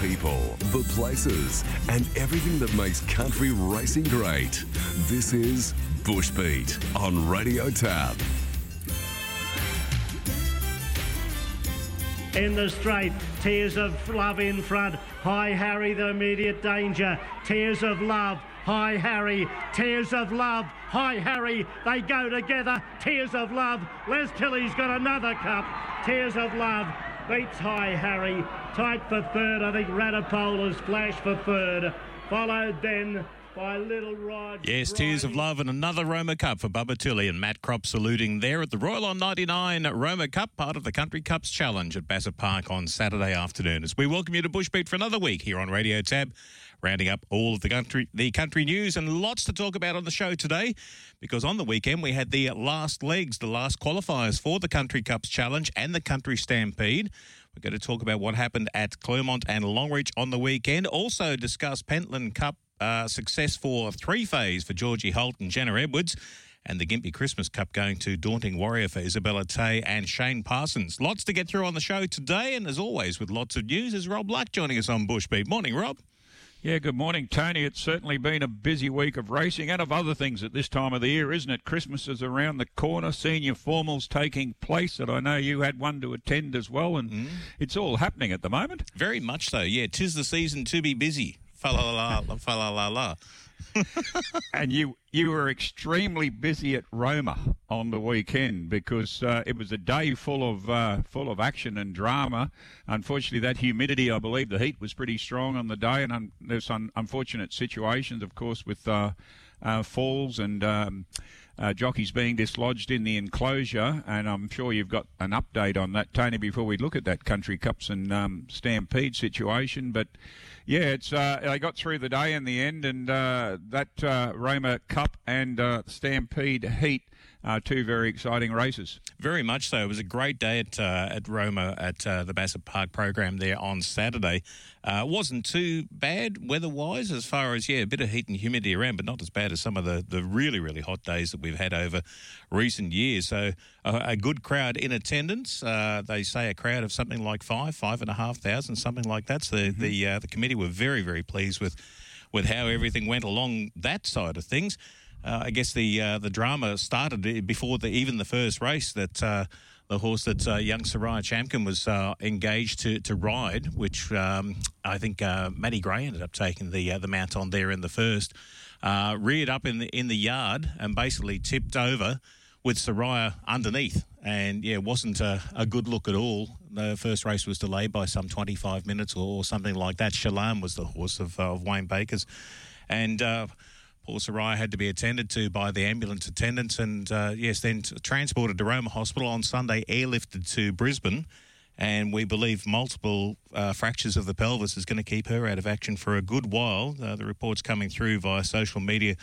people, the places, and everything that makes country racing great. This is Bushbeat on Radio Tab. in the straight. Tears of love in front. High Harry, the immediate danger. Tears of love. High Harry. Tears of love. High Harry. They go together. Tears of love. Les Tilley's got another cup. Tears of love. Beats High Harry. Tight for third. I think Radipola's flash for third. Followed then by Little Rod. Yes, Tears of Love and another Roma Cup for Bubba Tilley and Matt Crop saluting there at the Royal on 99 Roma Cup, part of the Country Cups Challenge at Bassett Park on Saturday afternoon. As we welcome you to Bushbeat for another week here on Radio Tab, rounding up all of the country the country news and lots to talk about on the show today because on the weekend we had the last legs, the last qualifiers for the Country Cups Challenge and the Country Stampede. We're going to talk about what happened at Clermont and Longreach on the weekend. Also discuss Pentland Cup uh, success for three phase for Georgie Holt and Jenna Edwards. And the Gympie Christmas Cup going to Daunting Warrior for Isabella Tay and Shane Parsons. Lots to get through on the show today. And as always, with lots of news, is Rob Luck joining us on Bushbeat. Morning, Rob. Yeah, good morning, Tony. It's certainly been a busy week of racing and of other things at this time of the year, isn't it? Christmas is around the corner, senior formals taking place, and I know you had one to attend as well, and mm. it's all happening at the moment. Very much so, yeah. Tis the season to be busy. Fa la la la, fa la la la. And you you were extremely busy at Roma on the weekend because uh, it was a day full of uh, full of action and drama. Unfortunately, that humidity, I believe, the heat was pretty strong on the day, and un- there's some unfortunate situations, of course, with uh, uh falls and. Um, uh, jockeys being dislodged in the enclosure, and I'm sure you've got an update on that, Tony, before we look at that Country Cups and um, Stampede situation. But yeah, it's uh, they got through the day in the end, and uh, that uh, Roma Cup and uh, Stampede Heat uh, two very exciting races. Very much so. It was a great day at uh, at Roma at uh, the Bassett Park program there on Saturday. Uh, wasn't too bad weather-wise as far as yeah, a bit of heat and humidity around, but not as bad as some of the, the really really hot days that we've had over recent years. So a, a good crowd in attendance. Uh, they say a crowd of something like five, five and a half thousand, something like that. So mm-hmm. the uh, the committee were very very pleased with with how everything went along that side of things uh, I guess the uh, the drama started before the, even the first race that uh, the horse that uh, young Soraya Champion was uh, engaged to, to ride, which um, I think uh, Matty Gray ended up taking the the mount on there in the first, reared up in the in the yard and basically tipped over with Soraya underneath, and yeah, it wasn't a, a, good look at all. The first race was delayed by some 25 minutes or, or something like that. Shalam was the horse of, of Wayne Baker's, and Paul Soraya had to be attended to by the ambulance attendants and, uh, yes, then transported to Roma Hospital on Sunday, airlifted to Brisbane. And we believe multiple uh, fractures of the pelvis is going to keep her out of action for a good while. Uh, the reports coming through via social media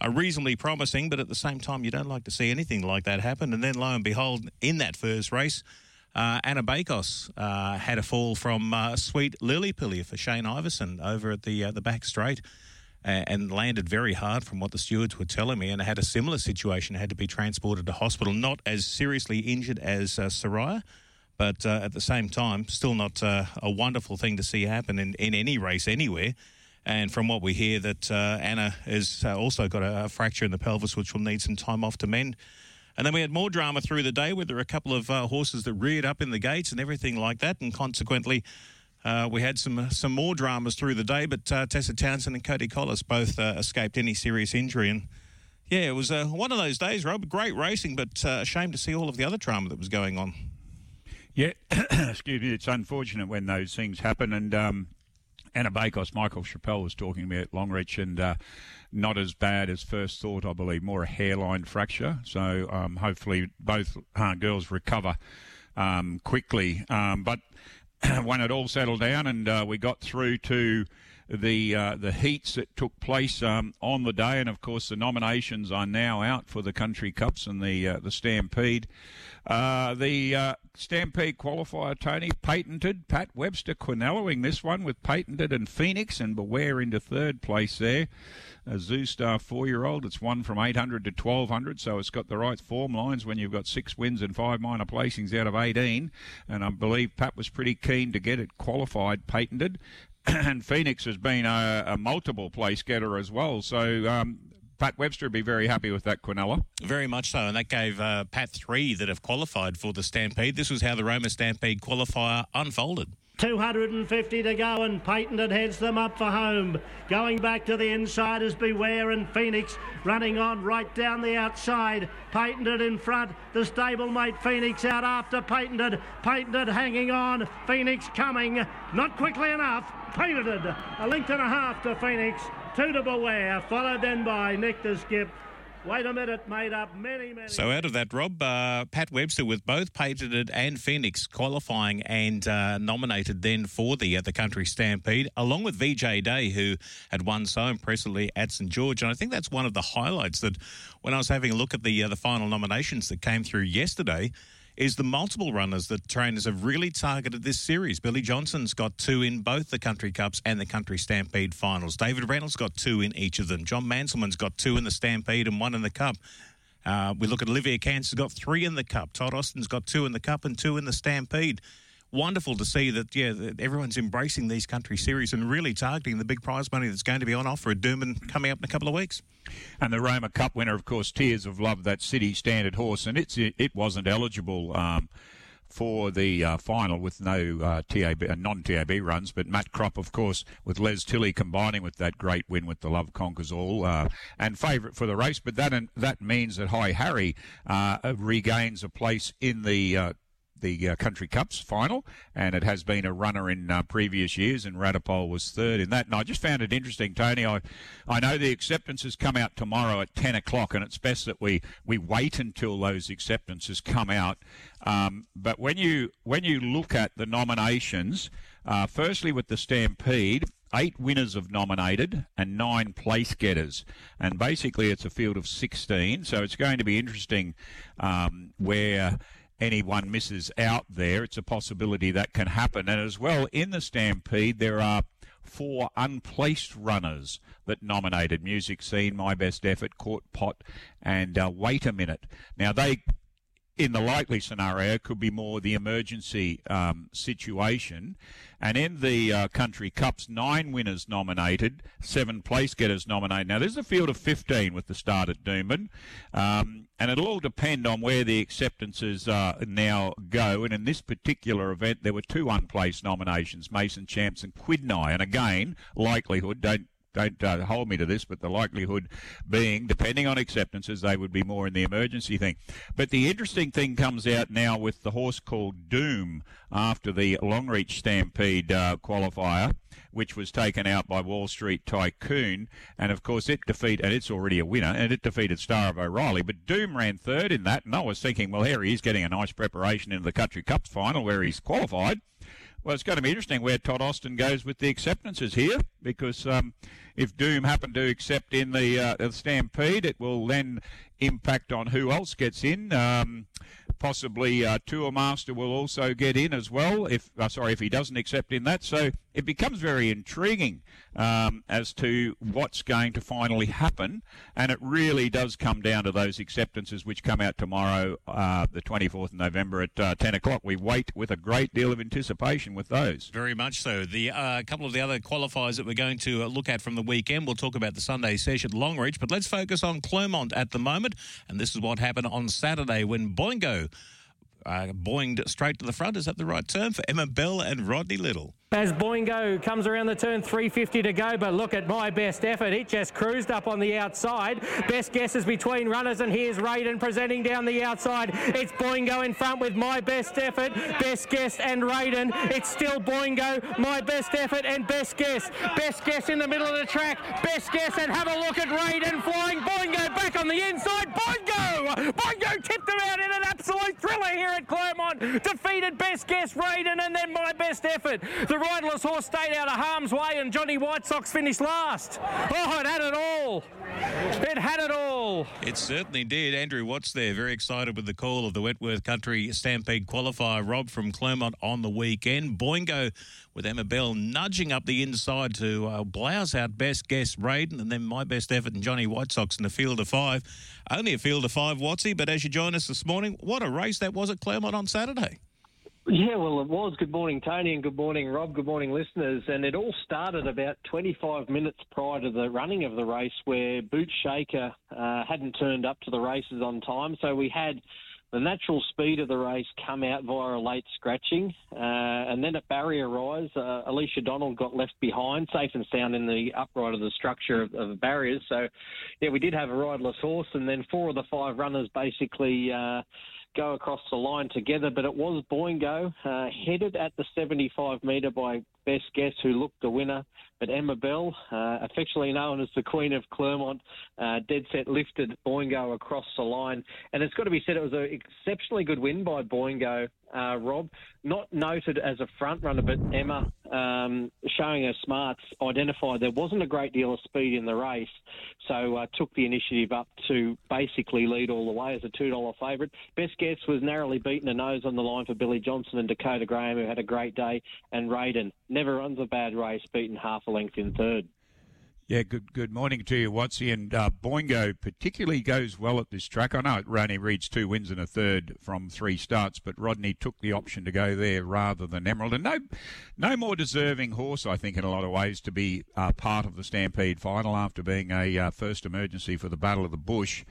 are reasonably promising, but at the same time, you don't like to see anything like that happen. And then, lo and behold, in that first race, uh, Anna Bakos uh, had a fall from uh, Sweet Lily Pilly for Shane Iverson over at the uh, the back straight and landed very hard from what the stewards were telling me and had a similar situation had to be transported to hospital not as seriously injured as uh, Soraya but uh, at the same time still not uh, a wonderful thing to see happen in, in any race anywhere. And from what we hear that uh, Anna has uh, also got a, a, fracture in the pelvis which will need some time off to mend. And then we had more drama through the day where there were a couple of uh, horses that reared up in the gates and everything like that and consequently uh, we had some some more dramas through the day, but uh, Tessa Townsend and Cody Collis both uh, escaped any serious injury. And yeah, it was uh, one of those days, Rob. Great racing, but uh, a shame to see all of the other drama that was going on. Yeah, excuse me. It's unfortunate when those things happen. And um, Anna Bakos, Michael Chappell was talking about Longreach, and uh, not as bad as first thought, I believe. More a hairline fracture. So um, hopefully both girls recover um, quickly. Um, but when it all settled down and uh, we got through to the uh, the heats that took place um, on the day, and of course the nominations are now out for the country cups and the uh, the stampede. Uh, the uh, Stampede qualifier, Tony, patented. Pat Webster Quinelloing this one with patented and Phoenix and Beware into third place there. A Zoustar four year old. It's won from 800 to 1200, so it's got the right form lines when you've got six wins and five minor placings out of 18. And I believe Pat was pretty keen to get it qualified, patented. and Phoenix has been a, a multiple place getter as well. So um, Pat Webster would be very happy with that Quinella. Very much so, and that gave uh, Pat three that have qualified for the Stampede. This was how the Roma Stampede qualifier unfolded. 250 to go, and Patented heads them up for home. Going back to the inside is Beware and Phoenix running on right down the outside. Patented in front, the stablemate Phoenix out after Patented. Patented hanging on, Phoenix coming, not quickly enough. Patented, a length and a half to Phoenix, two to Beware, followed then by Nectar Skip. Wait a minute, made up many, many. So out of that, Rob, uh, Pat Webster with both Patented and Phoenix qualifying and uh, nominated then for the uh, the Country Stampede, along with VJ Day, who had won so impressively at St George. And I think that's one of the highlights that when I was having a look at the uh, the final nominations that came through yesterday is the multiple runners that trainers have really targeted this series. Billy Johnson's got two in both the Country Cups and the Country Stampede finals. David Reynolds got two in each of them. John Manselman's got two in the Stampede and one in the Cup. Uh, we look at Olivia Cancer's got three in the Cup. Todd Austin's got two in the Cup and two in the Stampede wonderful to see that yeah everyone's embracing these country series and really targeting the big prize money that's going to be on offer at Doomben coming up in a couple of weeks. And the Roma Cup winner, of course, Tears of Love, that city standard horse, and it's it wasn't eligible. Um, for the uh, final with no uh, TAB, uh, non-TAB runs, but Matt Crop, of course, with Les Tilley combining with that great win with the Love Conquers All, uh, and favourite for the race. But that that means that High Harry uh, regains a place in the uh, the uh, Country Cups final, and it has been a runner in uh, previous years, and Radipole was third in that. And I just found it interesting, Tony. I, I know the acceptances come out tomorrow at 10 o'clock, and it's best that we, we wait until those acceptances come out. Um, but when you when you look at the nominations, uh, firstly with the Stampede, eight winners have nominated and nine place getters. And basically, it's a field of 16. So it's going to be interesting um, where anyone misses out there, it's a possibility that can happen. And as well, in the Stampede, there are four unplaced runners that nominated Music Scene, My Best Effort, Quart Pot, and uh, Wait a Minute. Now, they in the likely scenario, could be more the emergency um, situation. And in the uh, Country Cups, nine winners nominated, seven place getters nominated. Now, there's a field of 15 with the start at Doomben, um, and it'll all depend on where the acceptances uh, now go. And in this particular event, there were two unplaced nominations, Mason Champs and Quidney. And again, likelihood, don't don't uh, hold me to this, but the likelihood being, depending on acceptances, they would be more in the emergency thing. But the interesting thing comes out now with the horse called Doom after the Longreach Stampede uh, qualifier, which was taken out by Wall Street Tycoon, and of course it defeated, and it's already a winner, and it defeated Star of O'Reilly. But Doom ran third in that, and I was thinking, well, here he is getting a nice preparation into the Country Cup final where he's qualified. Well, it's going to be interesting where Todd Austin goes with the acceptances here, because um, if Doom happen to accept in the, uh, Stampede, it will then impact on who else gets in. Um, possibly uh, Tour Master will also get in as well. If uh, sorry, if he doesn't accept in that, so it becomes very intriguing um, as to what's going to finally happen, and it really does come down to those acceptances which come out tomorrow, uh, the 24th of November at uh, 10 o'clock. We wait with a great deal of anticipation with those. Very much so. The uh, couple of the other qualifiers that we're going to uh, look at from the weekend, we'll talk about the Sunday session at Longreach, but let's focus on Clermont at the moment, and this is what happened on Saturday when Boingo uh, boinged straight to the front. Is that the right term for Emma Bell and Rodney Little? As Boingo comes around the turn, 350 to go, but look at my best effort. It just cruised up on the outside. Best guesses between runners, and here's Raiden presenting down the outside. It's Boingo in front with my best effort, best guess, and Raiden. It's still Boingo, my best effort, and best guess. Best guess in the middle of the track, best guess, and have a look at Raiden flying. Boingo back on the inside. Boingo! Boingo tipped him out in an absolute thriller here at Clermont. Defeated best guess, Raiden, and then my best effort. The riderless horse stayed out of harm's way and Johnny White Sox finished last. Oh, it had it all. It had it all. It certainly did. Andrew Watts there, very excited with the call of the Wentworth Country Stampede qualifier. Rob from Clermont on the weekend. Boingo with Emma Bell nudging up the inside to uh, blouse out best guess Raiden and then my best effort and Johnny White Sox in the field of five. Only a field of five, Watsy, but as you join us this morning, what a race that was at Clermont on Saturday. Yeah, well, it was. Good morning, Tony, and good morning, Rob. Good morning, listeners. And it all started about 25 minutes prior to the running of the race, where Boot Shaker uh, hadn't turned up to the races on time. So we had the natural speed of the race come out via a late scratching. Uh, and then at barrier rise, uh, Alicia Donald got left behind, safe and sound in the upright of the structure of, of the barriers. So, yeah, we did have a riderless horse, and then four of the five runners basically. Go across the line together, but it was Boingo, uh, headed at the 75 metre by best guess who looked the winner. But Emma Bell, uh, affectionately known as the Queen of Clermont, uh, dead set lifted Boingo across the line. And it's got to be said it was an exceptionally good win by Boingo, uh, Rob. Not noted as a front runner, but Emma, um, showing her smarts, identified there wasn't a great deal of speed in the race. So uh, took the initiative up to basically lead all the way as a $2 favourite. Best guess was narrowly beaten a nose on the line for Billy Johnson and Dakota Graham, who had a great day, and Raiden never runs a bad race, beaten half a length in third. Yeah, good good morning to you, Watsy. And uh, Boingo particularly goes well at this track. I know it only reads two wins and a third from three starts, but Rodney took the option to go there rather than Emerald. And no, no more deserving horse, I think, in a lot of ways, to be uh, part of the Stampede final after being a uh, first emergency for the Battle of the Bush.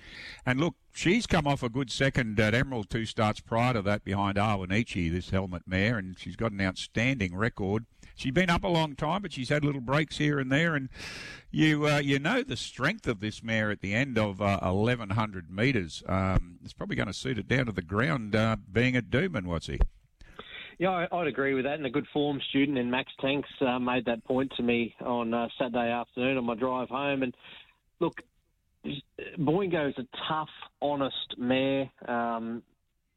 And look, she's come off a good second at Emerald two starts prior to that behind Awanichi, this helmet mare, and she's got an outstanding record she's been up a long time, but she's had little breaks here and there. And you uh, you know the strength of this mare at the end of uh, 1100 metres. Um, it's probably going to suit it down to the ground, uh, being at Doomben, Watsy? Yeah, I'd agree with that. And a good form student in Max Tanks uh, made that point to me on uh, Saturday afternoon on my drive home. And look, Boingo is a tough, honest mare. Um,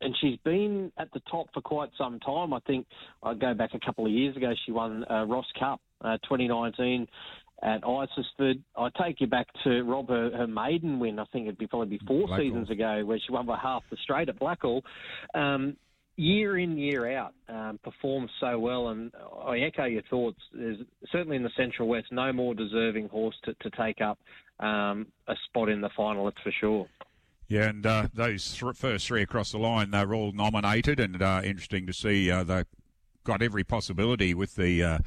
and she's been at the top for quite some time. I think I go back a couple of years ago, she won uh, Ross Cup uh, 2019 at Isisford. I take you back to Rob her, her, maiden win. I think it'd be probably be four Blackall. seasons ago where she won by half the straight at Blackall. Um, year in year out, um, performs so well, and I echo your thoughts. There's certainly in the Central West no more deserving horse to, to take up um, a spot in the final. That's for sure. Yeah, and uh, those th- first three across the line, they're all nominated, and uh, interesting to see uh, they got every possibility with the uh,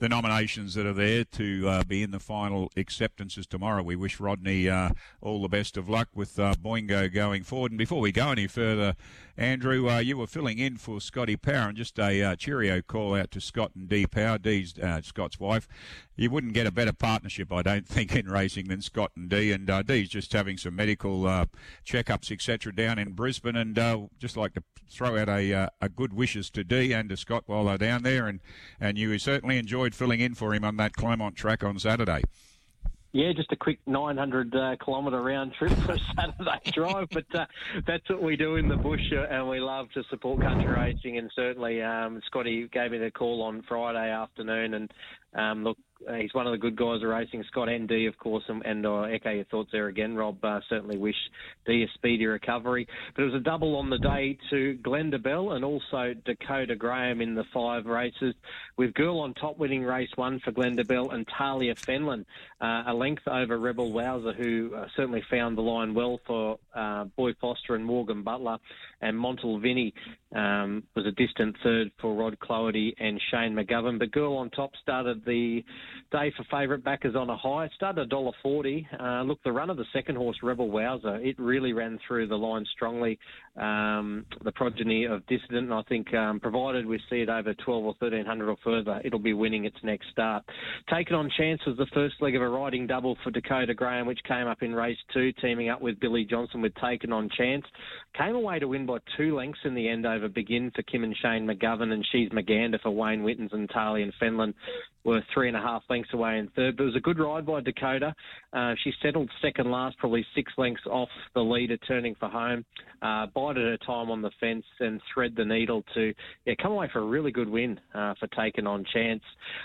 the nominations that are there to uh, be in the final acceptances tomorrow. We wish Rodney uh, all the best of luck with uh, Boingo going forward. And before we go any further, Andrew, uh, you were filling in for Scotty Power, and just a uh, cheerio call out to Scott and Dee Power, Dee's Scott's wife. You wouldn't get a better partnership, I don't think, in racing than Scott and Dee. And Dee's just having some medical checkups, etc., down in Brisbane, and just like to throw out a a good wishes to Dee and to Scott while they're down there, and, and you certainly enjoyed filling in for him on that Clermont track on Saturday. Yeah, just a quick 900 uh, kilometre round trip for a Saturday drive, but uh, that's what we do in the bush, uh, and we love to support country racing. And certainly, um, Scotty gave me the call on Friday afternoon, and um, look, uh, he's one of the good guys racing. Scott and Dee, of course, and, and I echo your thoughts there again, Rob. Uh, certainly wish Dee a speedy recovery. But it was a double on the day to Glenda Bell and also Dakota Graham in the five races, with Girl on Top winning race one for Glenda Bell and Talia Fenlon, uh, a length over Rebel Wowzer, who uh, certainly found the line well for uh, Boy Foster and Morgan Butler. And Montel Vinny um, was a distant third for Rod Cloherty and Shane McGovern. But Girl on Top started the day for favourite backers on a high. Started $1.40. Uh, look, the run of the second horse, Rebel Wowzer, it really ran through the line strongly. Um, the progeny of Dissident, and I think um, provided we see it over 12 or 1300 or further, it'll be winning its next start. Taken on chance was the first leg of a riding double for Dakota Graham, which came up in race two, teaming up with Billy Johnson with Taken on chance. Came away to win by two lengths in the end over Begin for Kim and Shane McGovern, and She's Magander for Wayne Wittens and Talia and Fenlon were three and a half lengths away in third. But it was a good ride by Dakota. Uh, she settled second last, probably six lengths off the leader, turning for home. Uh, bided her time on the fence and thread the needle to yeah, come away for a really good win uh, for taking on chance.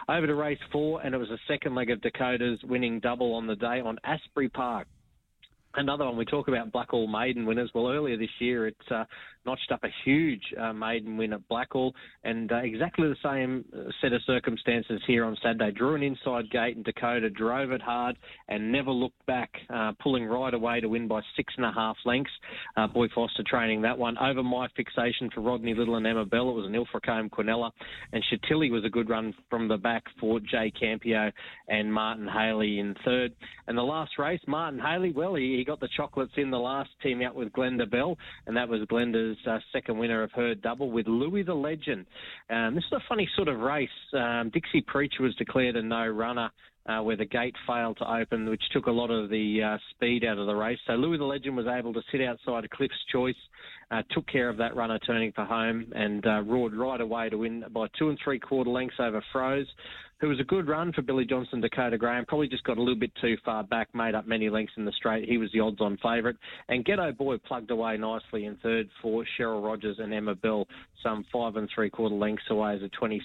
Over to race four, and it was a second leg of Dakota's winning double on the day on Asbury Park. another one we talk about Blackall maiden winners. Well, earlier this year it uh, notched up a huge uh, maiden win at Blackall, and uh, exactly the same uh, set of circumstances here on Saturday. Drew an inside gate, and Dakota drove it hard and never looked back, uh, pulling right away to win by six and a half lengths. Uh, Boy Foster training that one over my fixation for Rodney Little and Emma Bell. It was an Ilfracombe Quinella, and Chantilly was a good run from the back for Jay Campio and Martin Haley in third. And the last race, Martin Haley, well, he, he got the chocolates in the last team out with Glenda Bell, and that was Glenda's uh, second winner of her double with Louis the Legend. Um, this is a funny sort of race. Um, Dixie Preacher was declared a no runner. Uh, where the gate failed to open, which took a lot of the uh, speed out of the race. So Louis the Legend was able to sit outside Cliff's Choice, uh, took care of that runner turning for home, and uh, roared right away to win by two and three quarter lengths over Froze who was a good run for Billy Johnson, Dakota Graham. Probably just got a little bit too far back, made up many lengths in the straight. He was the odds-on favourite. And Ghetto Boy plugged away nicely in third for Cheryl Rogers and Emma Bell, some five and three-quarter lengths away as a $26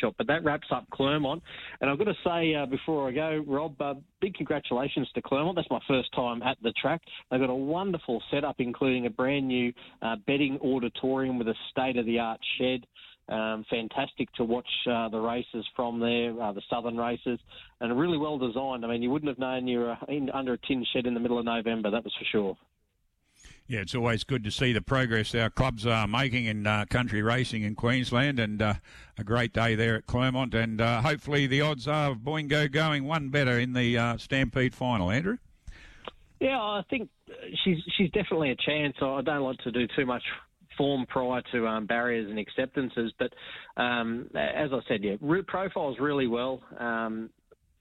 shot. But that wraps up Clermont. And I've got to say uh, before I go, Rob, uh, big congratulations to Clermont. That's my first time at the track. They've got a wonderful setup, including a brand new uh, betting auditorium with a state-of-the-art shed. Um, fantastic to watch uh, the races from there, uh, the southern races, and really well designed. I mean, you wouldn't have known you were in, under a tin shed in the middle of November, that was for sure. Yeah, it's always good to see the progress our clubs are making in uh, country racing in Queensland, and uh, a great day there at Clermont. And uh, hopefully, the odds are of Boingo going one better in the uh, Stampede final. Andrew. Yeah, I think she's she's definitely a chance. I don't like to do too much form prior to um, barriers and acceptances. But um, as I said, yeah, profiles really well. Um,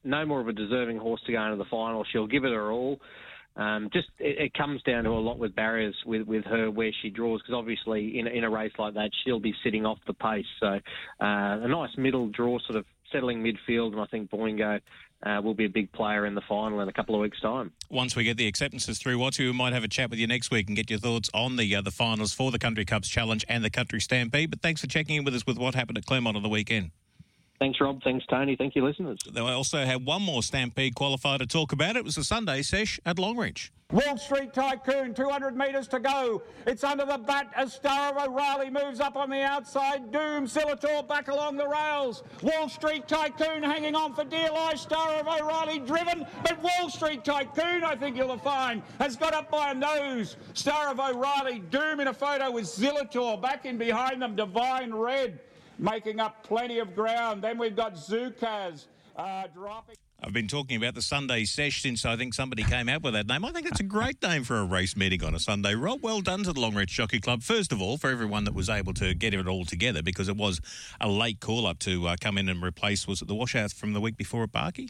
no more of a deserving horse to go into the final. She'll give it her all. Um, just it, it, comes down to a lot with barriers with, with her where she draws because obviously in, in a race like that she'll be sitting off the pace. So uh, a nice middle draw, sort of settling midfield, and I think Boingo uh, will be a big player in the final in a couple of weeks' time. Once we get the acceptances through, Watty, we might have a chat with you next week and get your thoughts on the uh, the finals for the Country Cups Challenge and the Country Stampede. But thanks for checking in with us with what happened at Clermont on the weekend. Thanks, Rob. Thanks, Tony. Thank you, listeners. They also had one more Stampede qualifier to talk about. It was a Sunday sesh at Longreach. Wall Street Tycoon, 200 metres to go. It's under the bat as Star of O'Reilly moves up on the outside. Doom, Silator back along the rails. Wall Street Tycoon hanging on for dear life. Star of O'Reilly driven, but Wall Street Tycoon, I think you'll find, has got up by a nose. Star of O'Reilly, Doom in a photo with Zillator back in behind them. Divine Red making up plenty of ground. Then we've got Zukaz uh, dropping. I've been talking about the Sunday sesh since I think somebody came out with that name. I think it's a great name for a race meeting on a Sunday. Rob, well done to the Longreach Jockey Club. First of all, for everyone that was able to get it all together because it was a late call up to uh, come in and replace, was it the washout from the week before at Barkey?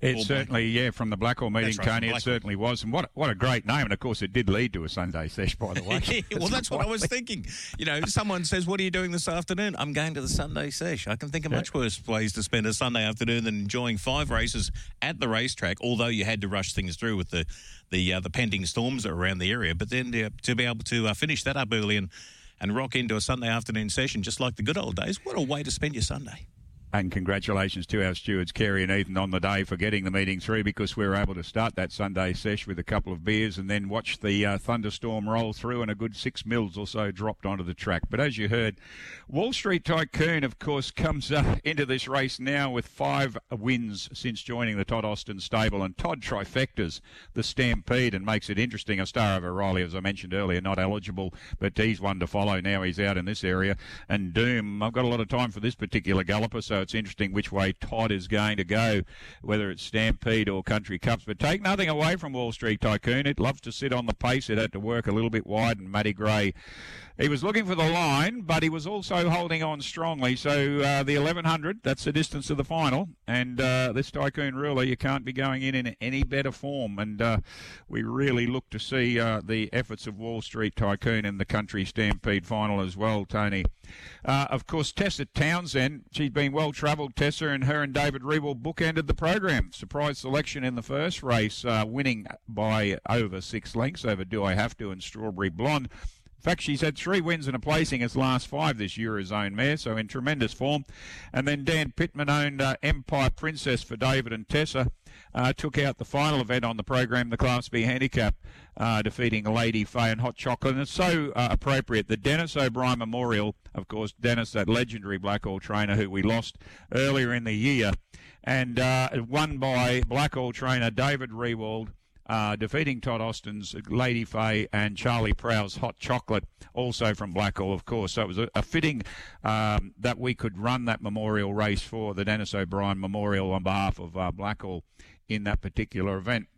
It certainly, yeah, from the Blackall meeting, right, Tony, it certainly was. And what what a great name. And of course, it did lead to a Sunday sesh, by the way. well, that's what I was thinking. You know, someone says, What are you doing this afternoon? I'm going to the Sunday sesh. I can think of much worse ways to spend a Sunday afternoon than enjoying five races at the racetrack, although you had to rush things through with the the, uh, the pending storms around the area. But then uh, to be able to uh, finish that up early and, and rock into a Sunday afternoon session just like the good old days, what a way to spend your Sunday. And congratulations to our stewards, Kerry and Ethan, on the day for getting the meeting through because we were able to start that Sunday sesh with a couple of beers and then watch the uh, thunderstorm roll through and a good six mils or so dropped onto the track. But as you heard, Wall Street Tycoon, of course, comes uh, into this race now with five wins since joining the Todd Austin stable and Todd trifectas the Stampede and makes it interesting. A star of O'Reilly, as I mentioned earlier, not eligible, but he's one to follow now. He's out in this area. And Doom, I've got a lot of time for this particular galloper, so it's interesting which way Todd is going to go, whether it's Stampede or Country Cups. But take nothing away from Wall Street Tycoon. It loves to sit on the pace. It had to work a little bit wide, and Matty Gray he was looking for the line, but he was also holding on strongly. So uh, the 1100, that's the distance of the final. And uh, this Tycoon ruler, you can't be going in in any better form. And uh, we really look to see uh, the efforts of Wall Street Tycoon in the Country Stampede final as well, Tony. Uh, of course, Tessa Townsend, she's been well travelled, Tessa, and her and David Rewell bookended the program. Surprise selection in the first race, uh, winning by over six lengths over Do I Have to and Strawberry Blonde In fact, she's had three wins and a placing as last five this Eurozone mare, so in tremendous form. And then Dan Pittman owned uh, Empire Princess for David and Tessa. Uh, took out the final event on the program, the Class B Handicap, uh, defeating Lady Faye and Hot Chocolate. And it's so uh, appropriate. The Dennis O'Brien Memorial, of course, Dennis, that legendary Blackall trainer who we lost earlier in the year, and uh, won by Blackall trainer David Rewald uh, defeating Todd Austin's Lady Faye and Charlie Prowse Hot Chocolate, also from Blackall, of course. So it was a, a fitting um, that we could run that memorial race for the Dennis O'Brien Memorial on behalf of uh, Blackall in that particular event.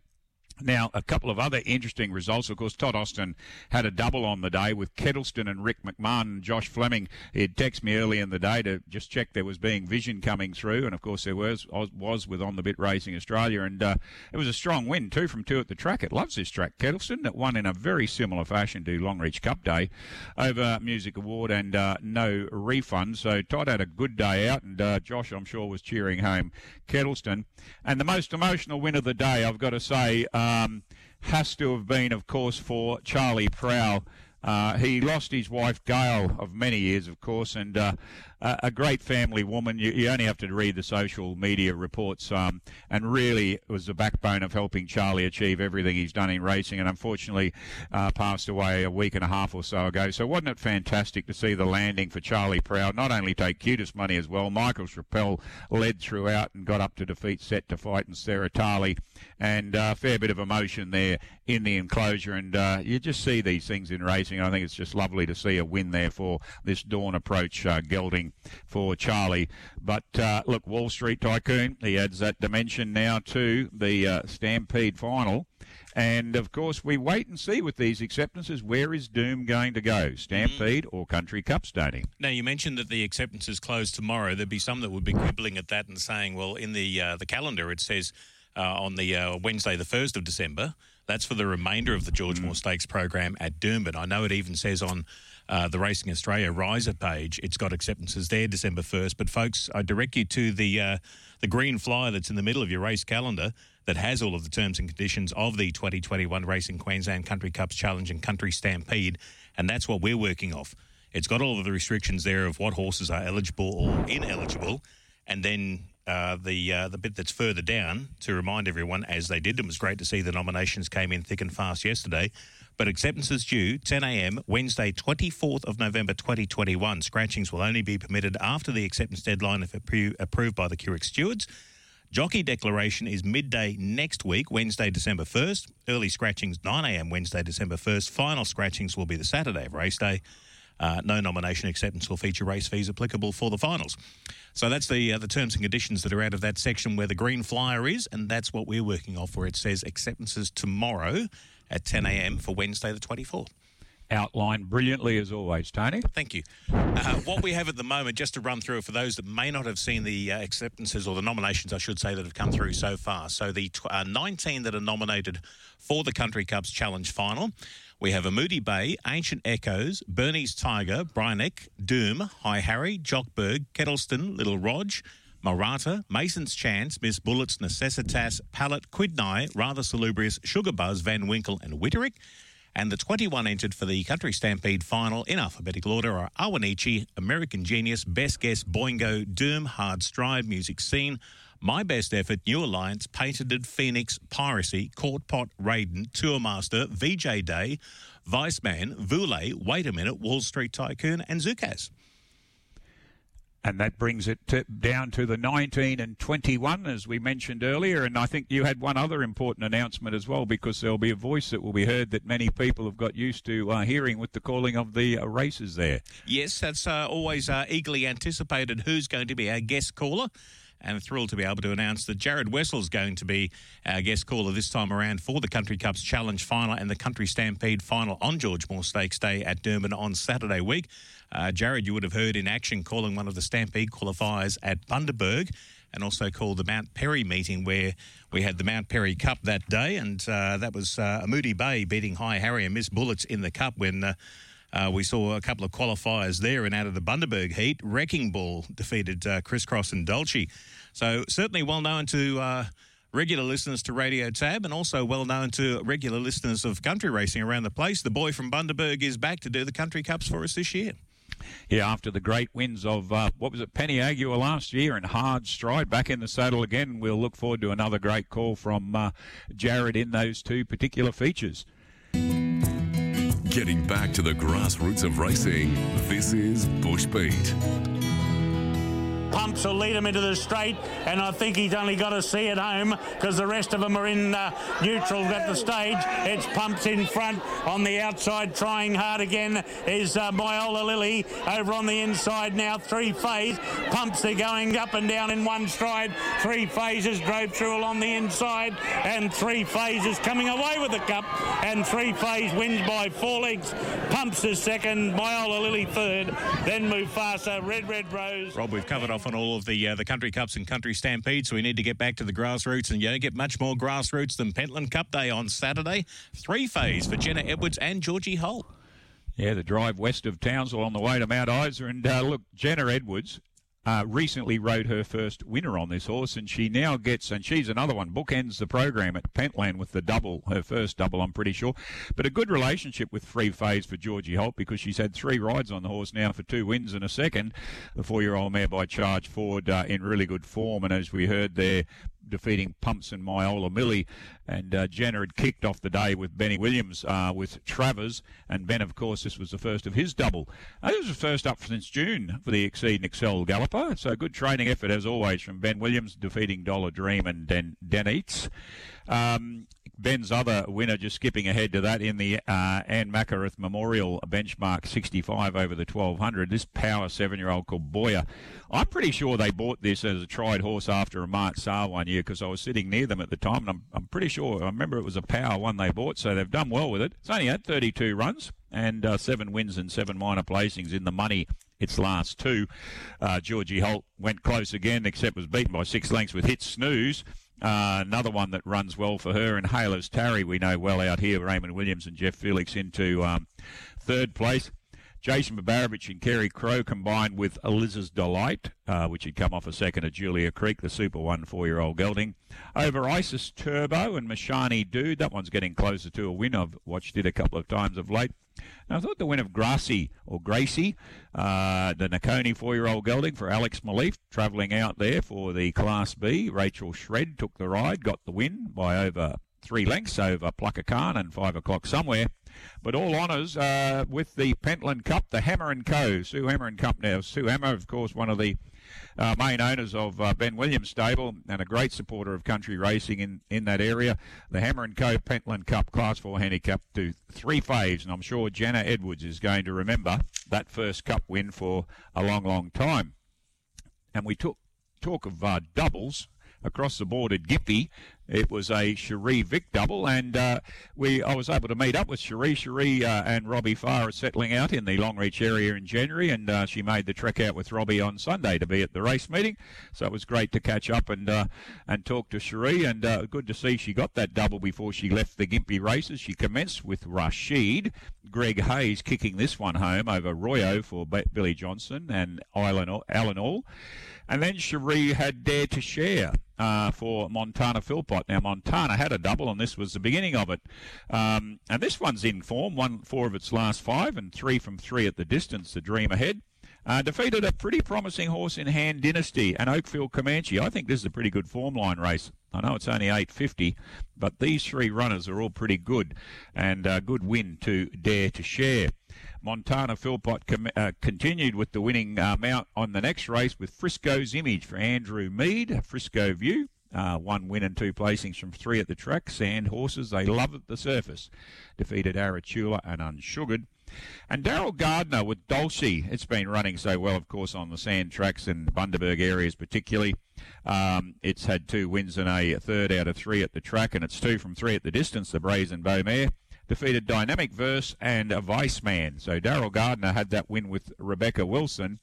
Now, a couple of other interesting results. Of course, Todd Austin had a double on the day with Kettleston and Rick McMahon and Josh Fleming. He'd text me early in the day to just check there was being vision coming through, and of course there was was with On the Bit Racing Australia, and uh, it was a strong win, two from two at the track. It loves this track, Kettleston. That won in a very similar fashion to Longreach Cup Day over Music Award and uh, no refund. So Todd had a good day out, and uh, Josh, I'm sure, was cheering home Kettleston. And the most emotional win of the day, I've got to say um, has to have been, of course, for Charlie Prow. Uh, he lost his wife Gail of many years, of course, and uh, a great family woman. You, you, only have to read the social media reports, um, and really was the backbone of helping Charlie achieve everything he's done in racing. And unfortunately, uh, passed away a week and a half or so ago. So wasn't it fantastic to see the landing for Charlie Proud? Not only take cutest money as well. Michael Chappell led throughout and got up to defeat Set to Fight and Sarah Tarley, and a uh, fair bit of emotion there in the enclosure. And uh, you just see these things in racing. I think it's just lovely to see a win there for this Dawn approach uh, gelding for Charlie. But uh, look, Wall Street Tycoon, he adds that dimension now to the uh, Stampede final. And of course, we wait and see with these acceptances where is Doom going to go, Stampede mm. or Country Cup starting. Now, you mentioned that the acceptances close tomorrow. There'd be some that would be quibbling at that and saying, well, in the uh, the calendar it says uh, on the uh, Wednesday, the first of December. That's for the remainder of the George mm. Moore Stakes program at Doomben. I know it even says on uh, the Racing Australia riser page. It's got acceptances there December 1st. But, folks, I direct you to the, uh, the green flyer that's in the middle of your race calendar that has all of the terms and conditions of the 2021 Racing Queensland Country Cups Challenge and Country Stampede. And that's what we're working off. It's got all of the restrictions there of what horses are eligible or ineligible. And then uh, the uh, the bit that's further down to remind everyone, as they did, it was great to see the nominations came in thick and fast yesterday. But acceptance is due 10 a.m. Wednesday, 24th of November 2021. Scratchings will only be permitted after the acceptance deadline if appro- approved by the QRIC stewards. Jockey declaration is midday next week, Wednesday, December 1st. Early scratchings 9 a.m. Wednesday, December 1st. Final scratchings will be the Saturday of race day. Uh, no nomination acceptance will feature race fees applicable for the finals. So that's the uh, the terms and conditions that are out of that section where the green flyer is, and that's what we're working off. Where it says acceptances tomorrow at 10 a.m. for Wednesday, the 24th outlined brilliantly as always, Tony. Thank you. Uh, what we have at the moment, just to run through for those that may not have seen the uh, acceptances or the nominations, I should say, that have come through so far. So the tw- uh, 19 that are nominated for the Country Cups Challenge final. We have a Moody Bay, Ancient Echoes, Bernie's Tiger, Brynick, Doom, High Harry, Jockberg, Kettleston, Little Rog, Marata, Mason's Chance, Miss Bullets, Necessitas, Pallet, Quidnai, Rather Salubrious, Sugar Buzz, Van Winkle, and Witterick. And the 21 entered for the Country Stampede final in alphabetical order are Awanichi, American Genius, Best Guess, Boingo, Doom, Hard Stride, Music Scene, My Best Effort, New Alliance, Patented, Phoenix, Piracy, Quart Pot, Raiden, Tourmaster, VJ Day, Vice Man, Voulet, Wait a Minute, Wall Street Tycoon, and Zukas. And that brings it to, down to the 19 and 21, as we mentioned earlier. And I think you had one other important announcement as well, because there'll be a voice that will be heard that many people have got used to uh, hearing with the calling of the uh, races there. Yes, that's uh, always uh, eagerly anticipated who's going to be our guest caller and thrilled to be able to announce that Jared Wessel is going to be our guest caller this time around for the Country Cups Challenge final and the Country Stampede final on George Moore Stakes Day at Doomben on Saturday week. Uh, Jared, you would have heard in action calling one of the Stampede qualifiers at Bundaberg and also called the Mount Perry meeting where we had the Mount Perry Cup that day. And uh, that was uh, Moody Bay beating High Harry and Miss Bullets in the Cup when. Uh, uh, we saw a couple of qualifiers there, and out of the Bundaberg heat, Wrecking Ball defeated uh, Crisscross and Dolce. So certainly well known to uh, regular listeners to Radio Tab and also well known to regular listeners of country racing around the place. The boy from Bundaberg is back to do the country cups for us this year. Yeah, after the great wins of, uh, what was it, Penny Aguirre last year and Hard Stride back in the saddle again. We'll look forward to another great call from uh, Jared in those two particular features. Getting back to the grassroots of racing, this is Bush Beat. Pumps will lead him into the straight, and I think he's only got to see it home because the rest of them are in uh, neutral at the stage. It's Pumps in front on the outside, trying hard again is uh, Myola Lily over on the inside now. Three phase pumps are going up and down in one stride. Three phases drove through along the inside, and three phases coming away with the cup, and three phase wins by four legs. Pumps is second, Myola Lily third, then Mufasa, Red Red Rose. Rob, we've covered off on all of the uh, the country cups and country stampedes, so we need to get back to the grassroots, and you don't get much more grassroots than Pentland Cup Day on Saturday. Three phase for Jenna Edwards and Georgie Holt. Yeah, the drive west of Townsville on the way to Mount Isa. And uh, look, Jenna Edwards uh, recently rode her first winner on this horse, and she now gets, and she's another one, bookends the program at Pentland with the double, her first double, I'm pretty sure. But a good relationship with Three Phase for Georgie Holt because she's had three rides on the horse now for two wins and a second. The four year old mare by Charge Forward uh, in really good form, and as we heard there, defeating Pumps and Myola Millie. And uh, Jenner had kicked off the day with Benny Williams uh, with Travers. And Ben, of course, this was the first of his double. Uh, this was the first up since June for the Exceed and Excel Galloper. So good training effort, as always, from Ben Williams, defeating Dollar Dream and Den, Den Eats. Um, Ben's other winner, just skipping ahead to that in the uh, Anne Macarith Memorial benchmark 65 over the 1200. This power seven year old called Boyer. I'm pretty sure they bought this as a tried horse after a Mart Saar one year because I was sitting near them at the time and I'm, I'm pretty sure, I remember it was a power one they bought, so they've done well with it. It's only had 32 runs and uh, seven wins and seven minor placings in the money its last two. Uh, Georgie Holt went close again, except was beaten by six lengths with Hit Snooze. Uh, another one that runs well for her, and Hailers Tarry, we know well out here. Raymond Williams and Jeff Felix into um, third place. Jason Babarovich and Kerry Crow combined with Elizabeth's Delight, uh, which had come off a second at Julia Creek, the Super One four-year-old gelding. Over Isis Turbo and Mashani Dude, that one's getting closer to a win. I've watched it a couple of times of late. Now, I thought the win of Grassy or Gracie, uh, the Nicconi four-year-old gelding for Alex Malief, travelling out there for the Class B. Rachel Shred took the ride, got the win by over three lengths over Plucker Khan and five o'clock somewhere. But all honours uh, with the Pentland Cup, the Hammer and Co. Sue Hammer and Cup now. Sue Hammer, of course, one of the uh, main owners of uh, Ben Williams stable and a great supporter of country racing in, in that area. The Hammer and Co. Pentland Cup Class 4 handicap to three phase, and I'm sure Jenna Edwards is going to remember that first cup win for a long, long time. And we took talk of uh, doubles across the board at Gympie. It was a Cherie Vic double, and uh, we I was able to meet up with Cherie. Cherie uh, and Robbie Farr are settling out in the Longreach area in January, and uh, she made the trek out with Robbie on Sunday to be at the race meeting. So it was great to catch up and uh, and talk to Cherie, and uh, good to see she got that double before she left the Gympie races. She commenced with Rashid, Greg Hayes kicking this one home over Royo for Billy Johnson and Alan, Alan All. And then Cherie had Dare to Share uh, for Montana Philpott. Now, Montana had a double, and this was the beginning of it. Um, and this one's in form, won four of its last five, and three from three at the distance, the dream ahead. Uh, defeated a pretty promising horse in Hand Dynasty and Oakfield Comanche. I think this is a pretty good form line race. I know it's only 850, but these three runners are all pretty good, and a good win to Dare to Share. Montana Philpott com- uh, continued with the winning uh, mount on the next race with Frisco's Image for Andrew Mead, Frisco View. Uh, one win and two placings from three at the track. Sand horses, they love the surface. Defeated Aratula and Unsugared. And Daryl Gardner with Dulcie. It's been running so well, of course, on the sand tracks and Bundaberg areas particularly. Um, it's had two wins and a third out of three at the track, and it's two from three at the distance, the Brazen Beau Mare defeated Dynamic Verse and a Vice Man. So Daryl Gardner had that win with Rebecca Wilson.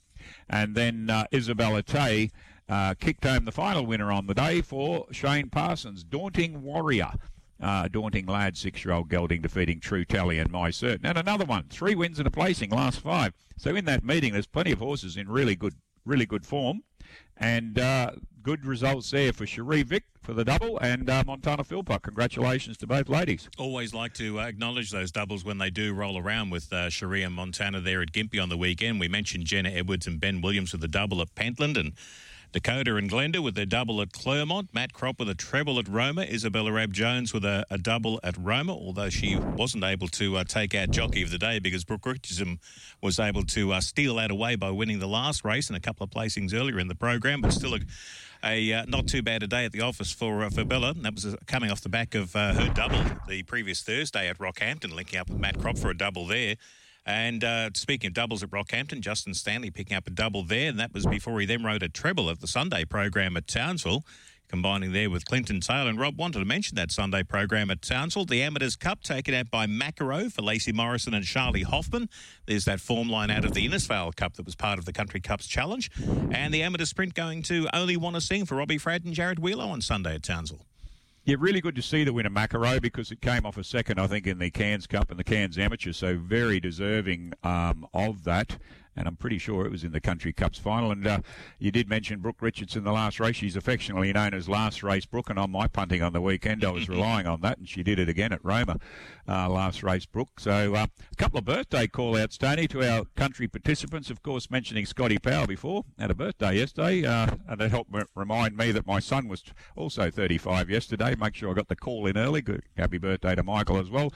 And then uh, Isabella Tay uh, kicked home the final winner on the day for Shane Parsons, Daunting Warrior. Uh, daunting lad, six-year-old gelding defeating True Tally and My Certain. And another one, three wins and a placing, last five. So in that meeting, there's plenty of horses in really good, really good form. And uh, good results there for Cherie Vic for the double and uh, Montana Philpott. Congratulations to both ladies. Always like to uh, acknowledge those doubles when they do roll around with uh, Cherie and Montana there at Gympie on the weekend. We mentioned Jenna Edwards and Ben Williams with the double at Pentland and Dakota and Glenda with their double at Clermont, Matt Crop with a treble at Roma, Isabella Rab Jones with a, a double at Roma, although she wasn't able to uh, take out Jockey of the Day because Brooke Richardson was able to uh, steal that away by winning the last race and a couple of placings earlier in the program, but still a, a uh, not too bad a day at the office for uh, for Bella. That was uh, coming off the back of uh, her double the previous Thursday at Rockhampton, linking up with Matt Crop for a double there. And uh, speaking of doubles at Rockhampton, Justin Stanley picking up a double there, and that was before he then rode a treble at the Sunday program at Townsville, combining there with Clinton Taylor. And Rob wanted to mention that Sunday program at Townsville. The Amateurs Cup taken out by Macaro for Lacey Morrison and Charlie Hoffman. There's that form line out of the Innisfail Cup that was part of the Country Cups Challenge. And the Amateur Sprint going to Only Want to Sing for Robbie Fradd and Jared Wheeler on Sunday at Townsville. Yeah, really good to see the winner Macaro because it came off a second, I think, in the Cairns Cup and the Cairns Amateur, so very deserving um, of that and I'm pretty sure it was in the Country Cups final. And uh, you did mention Brooke Richardson the last race. She's affectionately known as Last Race Brooke, and on my punting on the weekend, I was relying on that, and she did it again at Roma, uh, Last Race Brooke. So uh, a couple of birthday call-outs, Tony, to our country participants. Of course, mentioning Scotty Powell before, had a birthday yesterday, uh, and it helped remind me that my son was also 35 yesterday. Make sure I got the call in early. Good. Happy birthday to Michael as well.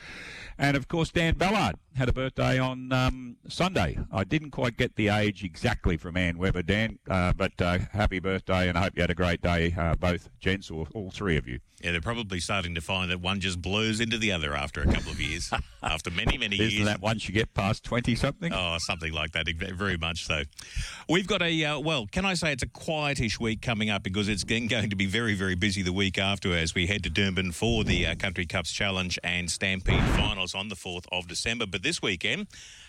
And of course, Dan Ballard had a birthday on um, Sunday. I didn't quite get the age exactly from Anne Webber, Dan, uh, but uh, happy birthday and I hope you had a great day, uh, both gents, or all three of you. Yeah, they're probably starting to find that one just blows into the other after a couple of years, after many, many Isn't years. Isn't that once you get past 20 something? Oh, something like that, very much so. We've got a, uh, well, can I say it's a quietish week coming up because it's going to be very, very busy the week after as we head to Doomben for the uh, Country Cups Challenge and Stampede finals on the 4th of December. But this weekend,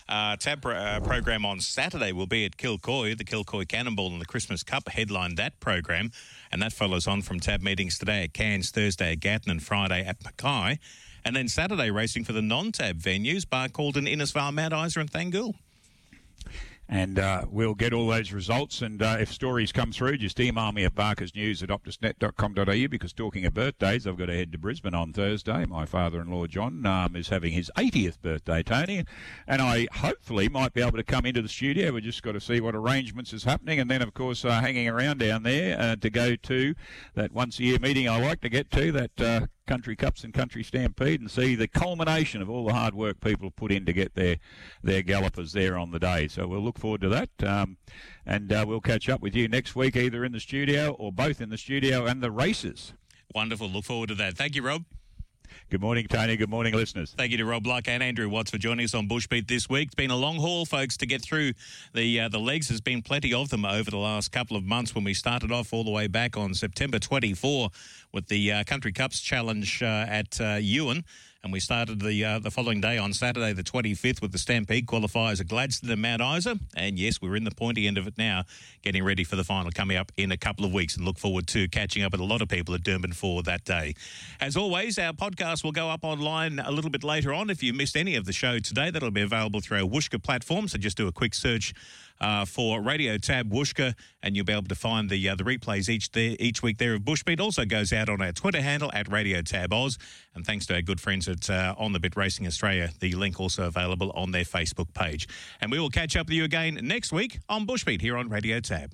uh, tab pro- uh, program on Saturday will be at Kilcoy. The Kilcoy Cannonball and the Christmas Cup headline that program, and that follows on from tab meetings today at Cairns, Thursday at Gatton, and Friday at Mackay. And then Saturday racing for the non-tab venues, Barcaldine, Innisfail, Mount Isa and Thangool and uh, we'll get all those results. And uh, if stories come through, just email me at barkersnews at optusnet.com.au because talking of birthdays, I've got to head to Brisbane on Thursday. My father-in-law, John, um, is having his 80th birthday, Tony, and I hopefully might be able to come into the studio. We've just got to see what arrangements is happening. And then, of course, uh, hanging around down there uh, to go to that once-a-year meeting I like to get to, that uh, Country Cups and Country Stampede and see the culmination of all the hard work people put in to get their their gallopers there on the day. So we'll look forward to that, um, and uh, we'll catch up with you next week, either in the studio or both in the studio and the races. Wonderful. Look forward to that. Thank you, Rob. Good morning, Tony. Good morning, listeners. Thank you to Rob Luck and Andrew Watts for joining us on Bushbeat this week. It's been a long haul, folks, to get through the uh, the legs. There's been plenty of them over the last couple of months. When we started off all the way back on September 24 with the uh, Country Cups Challenge uh, at uh, Ewan and we started the uh, the following day on Saturday, the 25th, with the Stampede qualifiers at Gladstone and Mount Isa. And yes, we're in the pointy end of it now, getting ready for the final coming up in a couple of weeks, and look forward to catching up with a lot of people at Doomben for that day. As always, our podcast will go up online a little bit later on. If you missed any of the show today, that'll be available through our Whooshkaa platform. So just do a quick search uh, for Radio Tab Whooshkaa, and you'll be able to find the uh, the replays each there, each week there of Bushbeat. Also goes out on our Twitter handle at Radio Tab Oz, and thanks to our good friends at uh, On the Bit Racing Australia, the link also available on their Facebook page. And we will catch up with you again next week on Bushbeat here on Radio Tab.